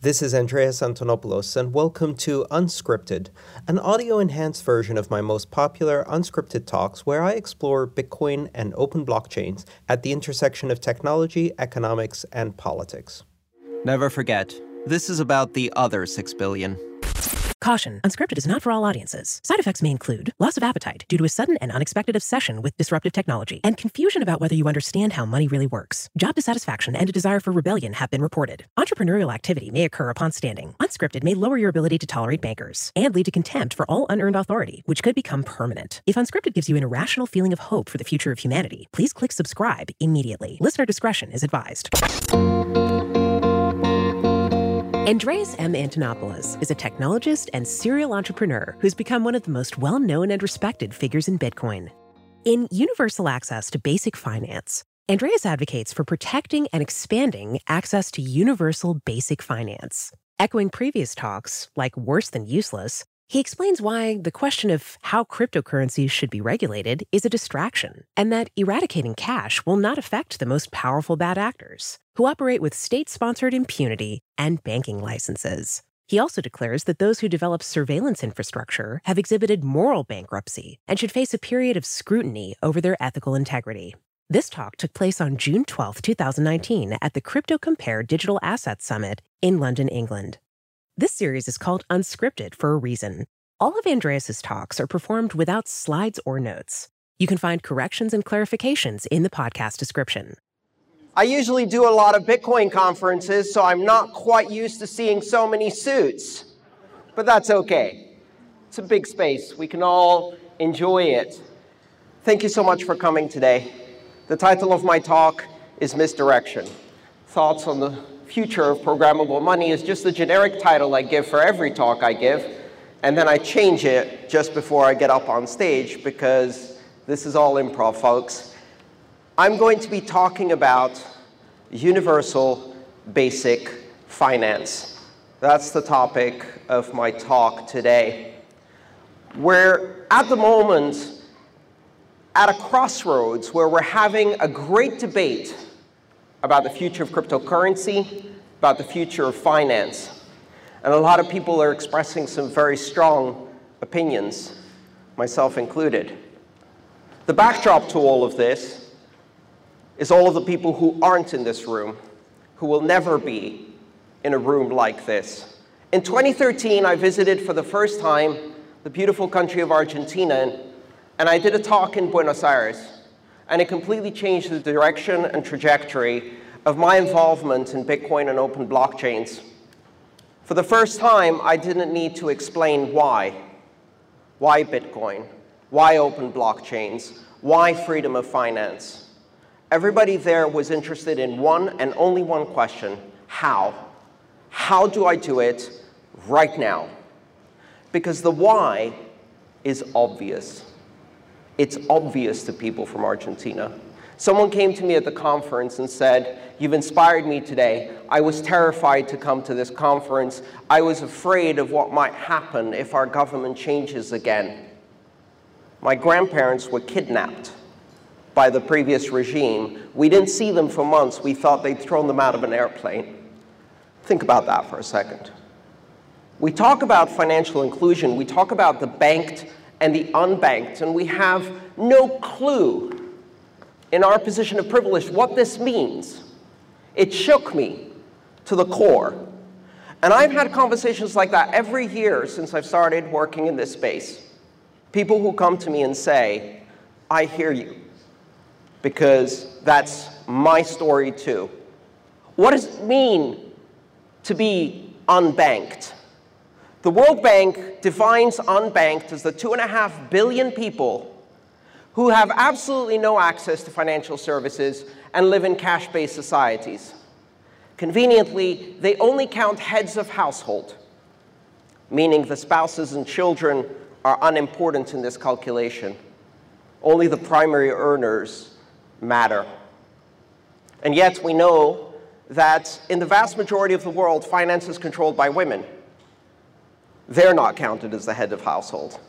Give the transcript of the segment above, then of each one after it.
This is Andreas Antonopoulos, and welcome to Unscrypted, an audio enhanced version of my most popular unscripted talks where I explore Bitcoin and open blockchains at the intersection of technology, economics, and politics. Never forget, this is about the other 6 billion. Caution Unscrypted is not for all audiences. Side effects may include loss of appetite due to a sudden and unexpected obsession with disruptive technology, and confusion about whether you understand how money really works. Job dissatisfaction and a desire for rebellion have been reported. Entrepreneurial activity may occur upon standing. Unscrypted may lower your ability to tolerate bankers and lead to contempt for all unearned authority, which could become permanent. If Unscrypted gives you an irrational feeling of hope for the future of humanity, please click subscribe immediately. Listener discretion is advised. Andreas M. Antonopoulos is a technologist and serial entrepreneur who's become one of the most well known and respected figures in Bitcoin. In Universal Access to Basic Finance, Andreas advocates for protecting and expanding access to universal basic finance. Echoing previous talks, like Worse Than Useless, he explains why the question of how cryptocurrencies should be regulated is a distraction, and that eradicating cash will not affect the most powerful bad actors, who operate with state sponsored impunity and banking licenses. He also declares that those who develop surveillance infrastructure have exhibited moral bankruptcy and should face a period of scrutiny over their ethical integrity. This talk took place on June 12, 2019, at the CryptoCompare Digital Assets Summit in London, England. This series is called Unscrypted for a reason. All of Andreas's talks are performed without slides or notes. You can find corrections and clarifications in the podcast description. I usually do a lot of Bitcoin conferences, so I'm not quite used to seeing so many suits. But that's okay. It's a big space. We can all enjoy it. Thank you so much for coming today. The title of my talk is Misdirection Thoughts on the future of programmable money is just the generic title I give for every talk I give, and then I change it just before I get up on stage because this is all improv, folks. I'm going to be talking about universal basic finance. That's the topic of my talk today. We're at the moment at a crossroads where we're having a great debate about the future of cryptocurrency, about the future of finance. And a lot of people are expressing some very strong opinions, myself included. The backdrop to all of this is all of the people who aren't in this room, who will never be in a room like this. In 2013, I visited for the first time the beautiful country of Argentina, and I did a talk in Buenos Aires and it completely changed the direction and trajectory of my involvement in Bitcoin and open blockchains. For the first time, I didn't need to explain why. Why Bitcoin? Why open blockchains? Why freedom of finance? Everybody there was interested in one and only one question, how? How do I do it right now? Because the why is obvious it's obvious to people from Argentina. Someone came to me at the conference and said, You've inspired me today. I was terrified to come to this conference. I was afraid of what might happen if our government changes again. My grandparents were kidnapped by the previous regime. We didn't see them for months. We thought they'd thrown them out of an airplane. Think about that for a second. We talk about financial inclusion. We talk about the banked and the unbanked, and we have no clue in our position of privilege what this means. It shook me to the core. And I've had conversations like that every year since I've started working in this space. People who come to me and say, I hear you, because that's my story too. What does it mean to be unbanked? The World Bank defines unbanked as the two and a half billion people who have absolutely no access to financial services and live in cash-based societies. Conveniently, they only count heads of household, meaning the spouses and children are unimportant in this calculation. Only the primary earners matter. And yet we know that in the vast majority of the world, finance is controlled by women they're not counted as the head of household.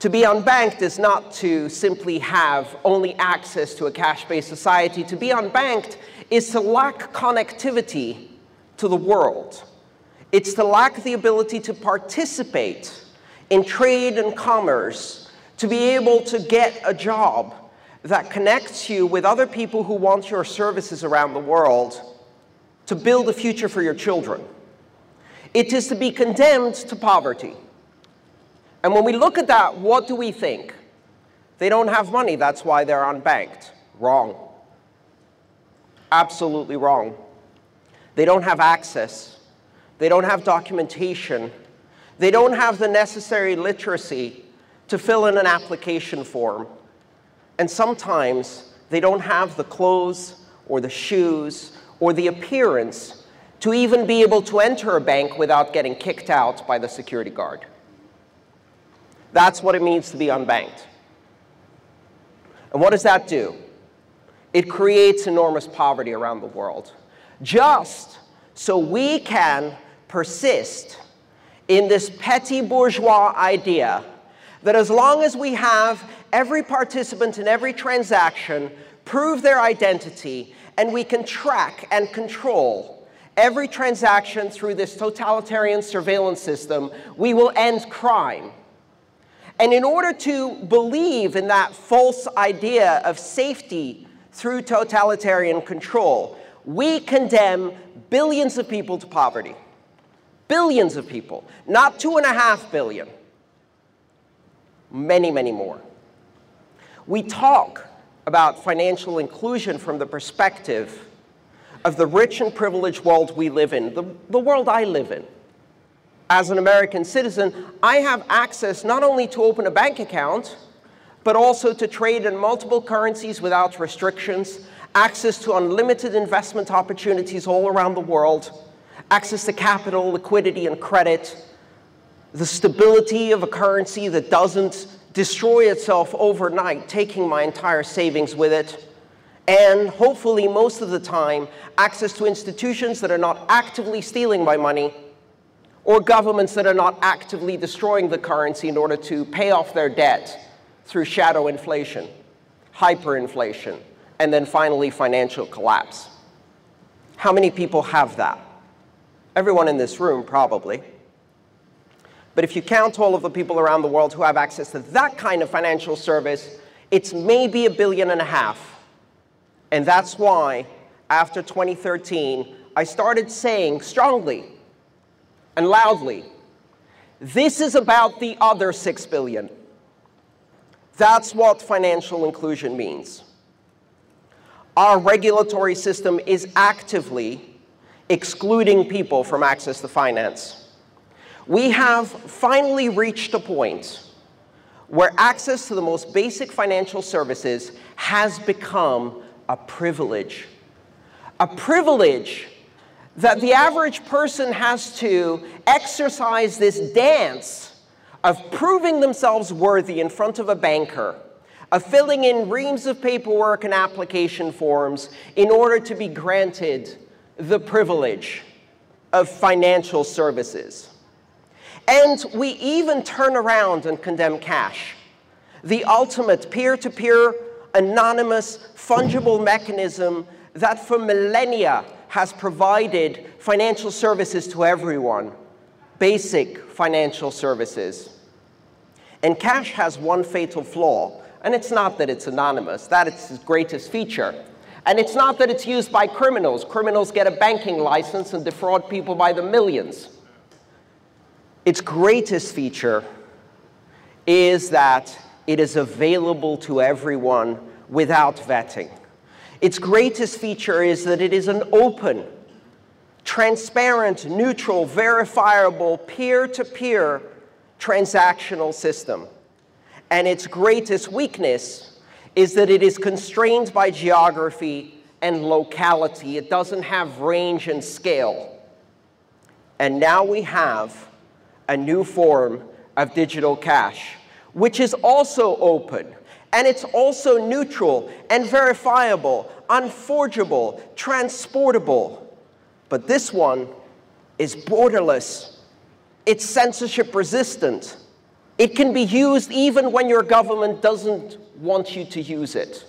To be unbanked is not to simply have only access to a cash-based society. To be unbanked is to lack connectivity to the world. It's to lack the ability to participate in trade and commerce, to be able to get a job that connects you with other people who want your services around the world to build a future for your children. It is to be condemned to poverty. And when we look at that, what do we think? They don't have money, that's why they're unbanked. Wrong. Absolutely wrong. They don't have access. They don't have documentation. They don't have the necessary literacy to fill in an application form. And sometimes they don't have the clothes or the shoes or the appearance to even be able to enter a bank without getting kicked out by the security guard. That's what it means to be unbanked. And what does that do? It creates enormous poverty around the world. Just so we can persist in this petty bourgeois idea that as long as we have every participant in every transaction prove their identity and we can track and control every transaction through this totalitarian surveillance system, we will end crime. And in order to believe in that false idea of safety through totalitarian control, we condemn billions of people to poverty. Billions of people, not two and a half billion. Many, many more. We talk about financial inclusion from the perspective of the rich and privileged world we live in, the, the world I live in. As an American citizen, I have access not only to open a bank account, but also to trade in multiple currencies without restrictions, access to unlimited investment opportunities all around the world, access to capital, liquidity, and credit, the stability of a currency that doesn't destroy itself overnight, taking my entire savings with it, and hopefully most of the time, access to institutions that are not actively stealing my money, or governments that are not actively destroying the currency in order to pay off their debt through shadow inflation, hyperinflation, and then finally financial collapse. How many people have that? Everyone in this room, probably. But if you count all of the people around the world who have access to that kind of financial service, it's maybe a billion and a half. And that's why, after 2013, I started saying strongly and loudly, this is about the other six billion. That's what financial inclusion means. Our regulatory system is actively excluding people from access to finance. We have finally reached a point where access to the most basic financial services has become a privilege. A privilege that the average person has to exercise this dance of proving themselves worthy in front of a banker, of filling in reams of paperwork and application forms in order to be granted the privilege of financial services. And we even turn around and condemn cash, the ultimate peer to peer, anonymous, fungible mechanism that for millennia has provided financial services to everyone, basic financial services. And cash has one fatal flaw, and it's not that it's anonymous, that is its greatest feature. And it's not that it's used by criminals. Criminals get a banking license and defraud people by the millions. Its greatest feature is that it is available to everyone without vetting. Its greatest feature is that it is an open, transparent, neutral, verifiable, peer-to-peer transactional system. And its greatest weakness is that it is constrained by geography and locality. It doesn't have range and scale. And now we have a new form of digital cash, which is also open, and it's also neutral and verifiable, unforgeable, transportable. But this one is borderless it's censorship resistant. It can be used even when your government doesn't want you to use it.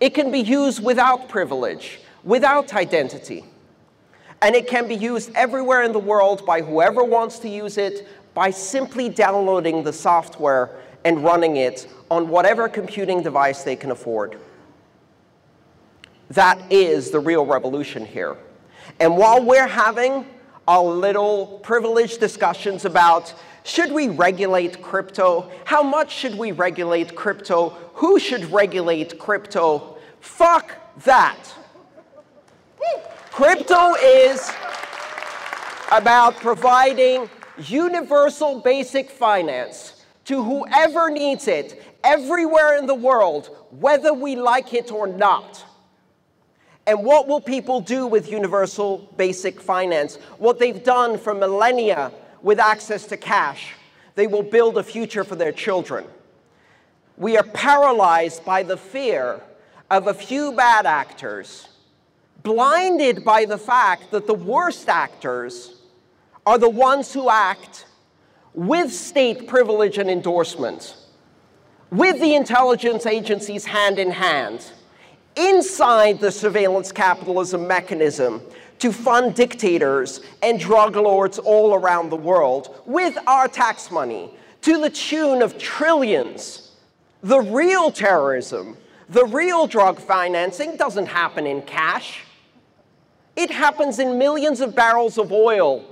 It can be used without privilege, without identity. And it can be used everywhere in the world by whoever wants to use it by simply downloading the software and running it on whatever computing device they can afford. That is the real revolution here. And while we're having our little privileged discussions about should we regulate crypto? How much should we regulate crypto? Who should regulate crypto? Fuck that. Crypto is about providing universal basic finance to whoever needs it everywhere in the world, whether we like it or not. And what will people do with universal basic finance? What they've done for millennia with access to cash. They will build a future for their children. We are paralyzed by the fear of a few bad actors, blinded by the fact that the worst actors are the ones who act with state privilege and endorsement, with the intelligence agencies hand in hand, inside the surveillance capitalism mechanism to fund dictators and drug lords all around the world with our tax money to the tune of trillions. The real terrorism, the real drug financing doesn't happen in cash. It happens in millions of barrels of oil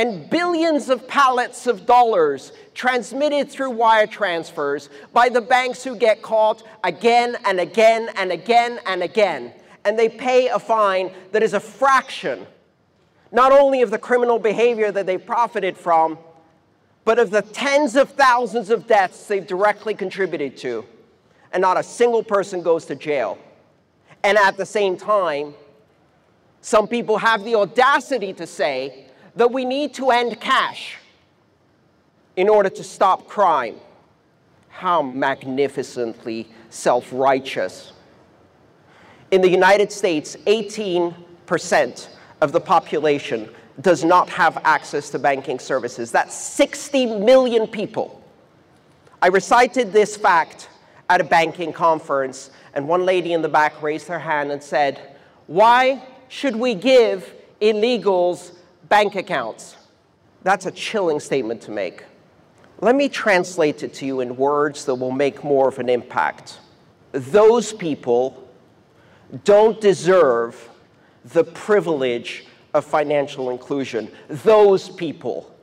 and billions of pallets of dollars transmitted through wire transfers by the banks who get caught again and again and again and again and they pay a fine that is a fraction, not only of the criminal behavior that they profited from, but of the tens of thousands of deaths they've directly contributed to. And not a single person goes to jail. And at the same time, some people have the audacity to say that we need to end cash in order to stop crime. How magnificently self righteous. In the United States, 18% of the population does not have access to banking services. That's 60 million people. I recited this fact at a banking conference, and one lady in the back raised her hand and said, Why should we give illegals bank accounts? That's a chilling statement to make. Let me translate it to you in words that will make more of an impact. Those people don't deserve the privilege of financial inclusion. Those people.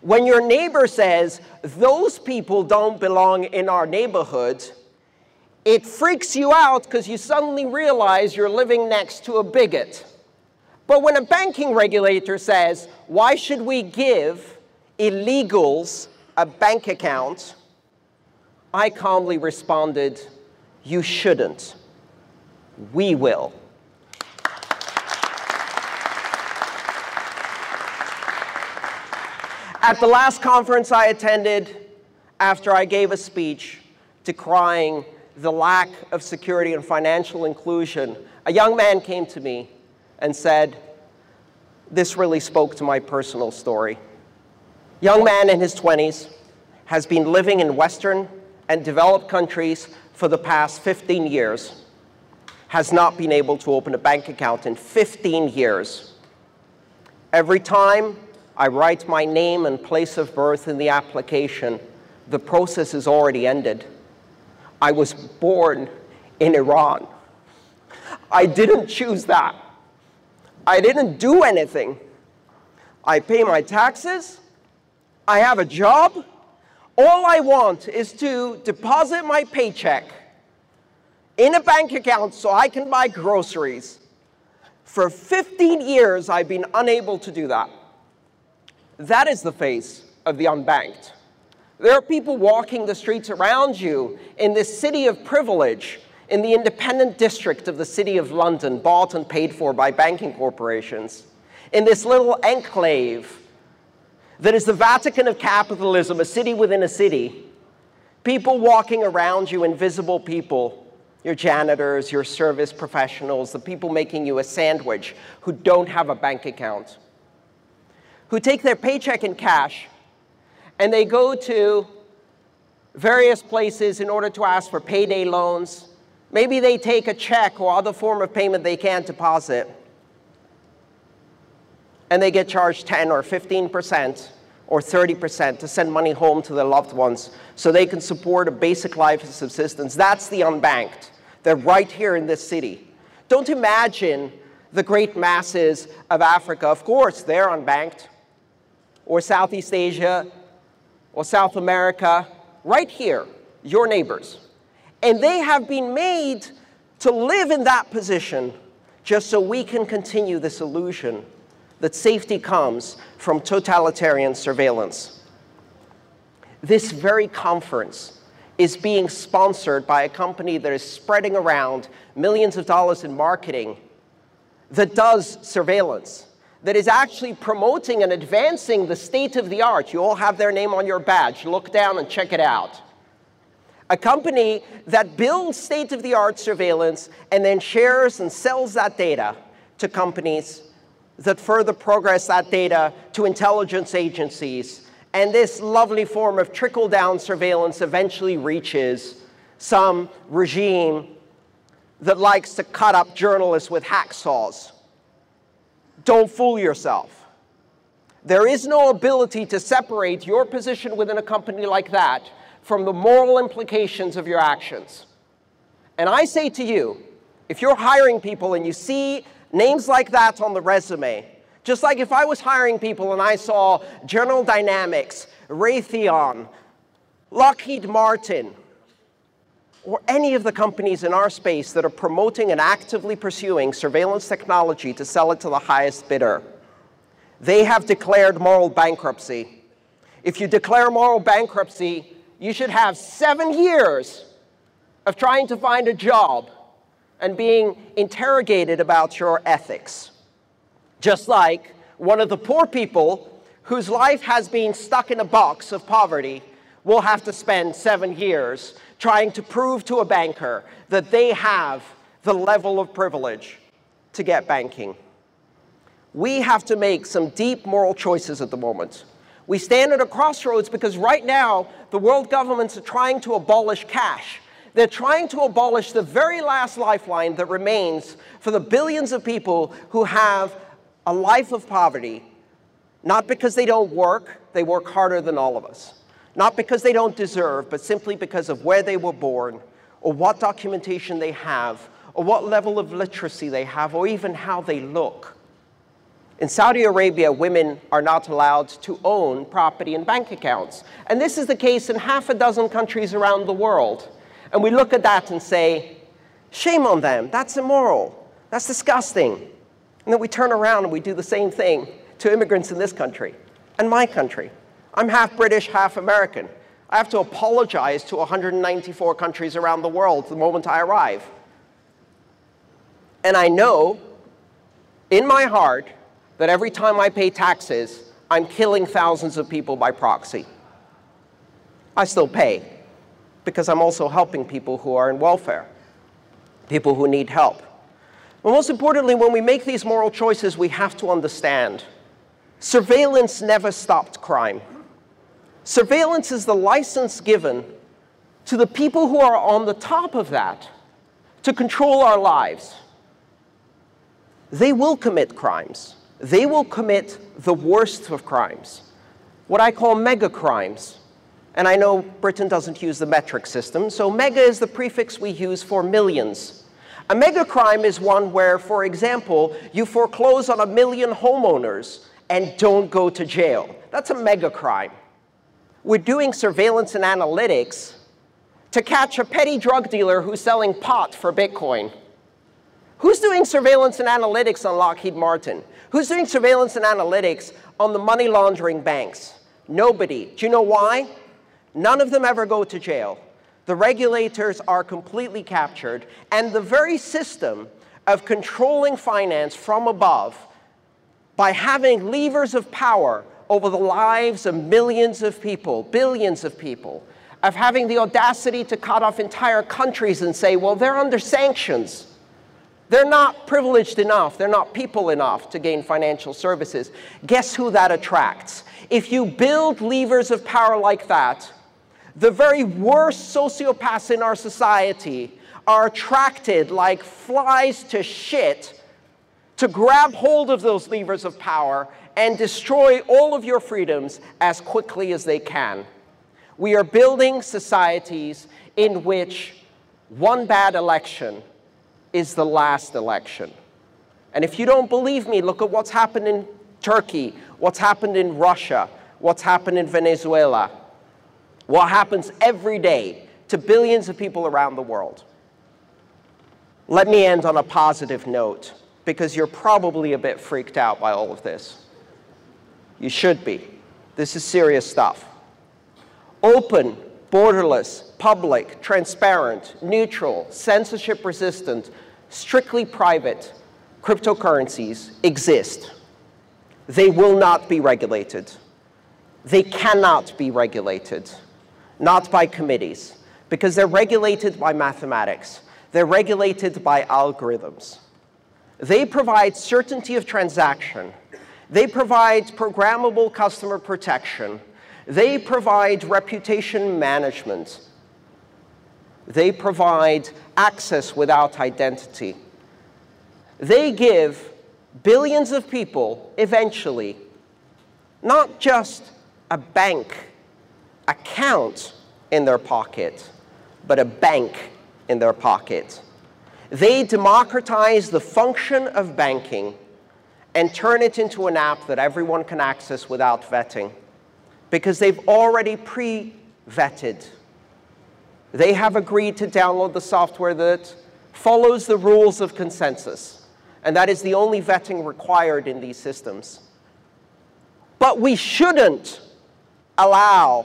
When your neighbor says, those people don't belong in our neighborhood, it freaks you out because you suddenly realize you're living next to a bigot. But when a banking regulator says, why should we give illegals a bank account? I calmly responded, you shouldn't we will. At the last conference I attended, after I gave a speech decrying the lack of security and financial inclusion, a young man came to me and said, This really spoke to my personal story. Young man in his 20s has been living in Western and developed countries for the past 15 years has not been able to open a bank account in 15 years. Every time I write my name and place of birth in the application, the process is already ended. I was born in Iran. I didn't choose that. I didn't do anything. I pay my taxes. I have a job. All I want is to deposit my paycheck in a bank account so I can buy groceries. For 15 years, I've been unable to do that. That is the face of the unbanked. There are people walking the streets around you in this city of privilege, in the independent district of the city of London, bought and paid for by banking corporations, in this little enclave that is the Vatican of capitalism, a city within a city. People walking around you, invisible people your janitors, your service professionals, the people making you a sandwich who don't have a bank account, who take their paycheck in cash and they go to various places in order to ask for payday loans. Maybe they take a check or other form of payment they can't deposit. and they get charged 10 or 15% or 30% to send money home to their loved ones so they can support a basic life of subsistence. That's the unbanked. They're right here in this city. Don't imagine the great masses of Africa. Of course, they're unbanked. Or Southeast Asia, or South America, right here, your neighbors. And they have been made to live in that position just so we can continue this illusion that safety comes from totalitarian surveillance. This very conference is being sponsored by a company that is spreading around millions of dollars in marketing that does surveillance, that is actually promoting and advancing the state of the art. You all have their name on your badge. Look down and check it out. A company that builds state of the art surveillance and then shares and sells that data to companies that further progress that data to intelligence agencies. And this lovely form of trickle down surveillance eventually reaches some regime that likes to cut up journalists with hacksaws. Don't fool yourself. There is no ability to separate your position within a company like that from the moral implications of your actions. And I say to you, if you're hiring people and you see names like that on the resume, just like if I was hiring people and I saw General Dynamics, Raytheon, Lockheed Martin, or any of the companies in our space that are promoting and actively pursuing surveillance technology to sell it to the highest bidder, they have declared moral bankruptcy. If you declare moral bankruptcy, you should have seven years of trying to find a job and being interrogated about your ethics. Just like one of the poor people whose life has been stuck in a box of poverty will have to spend seven years trying to prove to a banker that they have the level of privilege to get banking. We have to make some deep moral choices at the moment. We stand at a crossroads because right now the world governments are trying to abolish cash. They're trying to abolish the very last lifeline that remains for the billions of people who have a life of poverty, not because they don't work, they work harder than all of us. Not because they don't deserve, but simply because of where they were born, or what documentation they have, or what level of literacy they have, or even how they look. In Saudi Arabia, women are not allowed to own property and bank accounts. And this is the case in half a dozen countries around the world. And we look at that and say, shame on them, that's immoral, that's disgusting. And then we turn around and we do the same thing to immigrants in this country and my country. I'm half British, half American. I have to apologize to 194 countries around the world the moment I arrive. And I know in my heart that every time I pay taxes, I'm killing thousands of people by proxy. I still pay because I'm also helping people who are in welfare, people who need help. But most importantly, when we make these moral choices, we have to understand surveillance never stopped crime. Surveillance is the license given to the people who are on the top of that to control our lives. They will commit crimes they will commit the worst of crimes, what I call mega crimes. And I know Britain doesn't use the metric system, so mega is the prefix we use for millions. A mega crime is one where, for example, you foreclose on a million homeowners and don't go to jail. That's a mega crime. We're doing surveillance and analytics to catch a petty drug dealer who's selling pot for Bitcoin. Who's doing surveillance and analytics on Lockheed Martin? Who's doing surveillance and analytics on the money laundering banks? Nobody. Do you know why? None of them ever go to jail. The regulators are completely captured, and the very system of controlling finance from above by having levers of power over the lives of millions of people, billions of people, of having the audacity to cut off entire countries and say, well, they're under sanctions. They're not privileged enough, they're not people enough to gain financial services. Guess who that attracts? If you build levers of power like that, the very worst sociopaths in our society are attracted like flies to shit to grab hold of those levers of power and destroy all of your freedoms as quickly as they can. We are building societies in which one bad election is the last election. And if you don't believe me, look at what's happened in Turkey, what's happened in Russia, what's happened in Venezuela, what happens every day to billions of people around the world. Let me end on a positive note because you're probably a bit freaked out by all of this. You should be. This is serious stuff. Open, borderless, public, transparent, neutral, censorship resistant, strictly private cryptocurrencies exist. They will not be regulated. They cannot be regulated, not by committees, because they're regulated by mathematics. They're regulated by algorithms. They provide certainty of transaction. They provide programmable customer protection. They provide reputation management. They provide access without identity. They give billions of people eventually not just a bank account in their pocket, but a bank in their pocket. They democratize the function of banking and turn it into an app that everyone can access without vetting because they've already pre vetted. They have agreed to download the software that follows the rules of consensus, and that is the only vetting required in these systems. But we shouldn't allow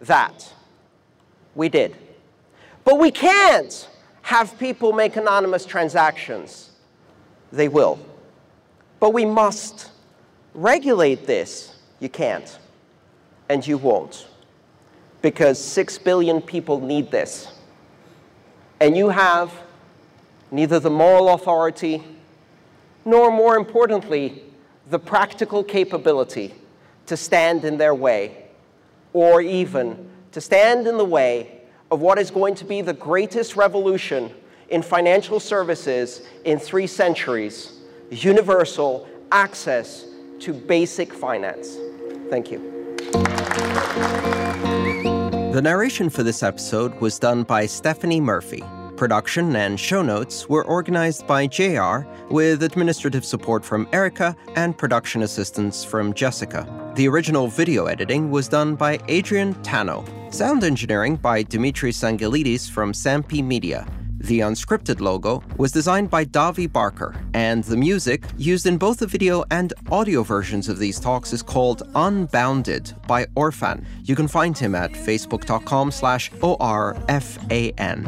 that. We did. But we can't have people make anonymous transactions. They will. But we must regulate this. You can't. And you won't. Because six billion people need this. And you have neither the moral authority nor, more importantly, the practical capability to stand in their way or even to stand in the way of what is going to be the greatest revolution in financial services in three centuries universal access to basic finance. Thank you. The narration for this episode was done by Stephanie Murphy. Production and show notes were organized by JR with administrative support from Erica and production assistance from Jessica. The original video editing was done by Adrian Tano. Sound engineering by Dimitris Angelidis from Sampi Media. The unscripted logo was designed by Davi Barker, and the music used in both the video and audio versions of these talks is called Unbounded by Orfan. You can find him at facebook.com slash O-R-F-A-N.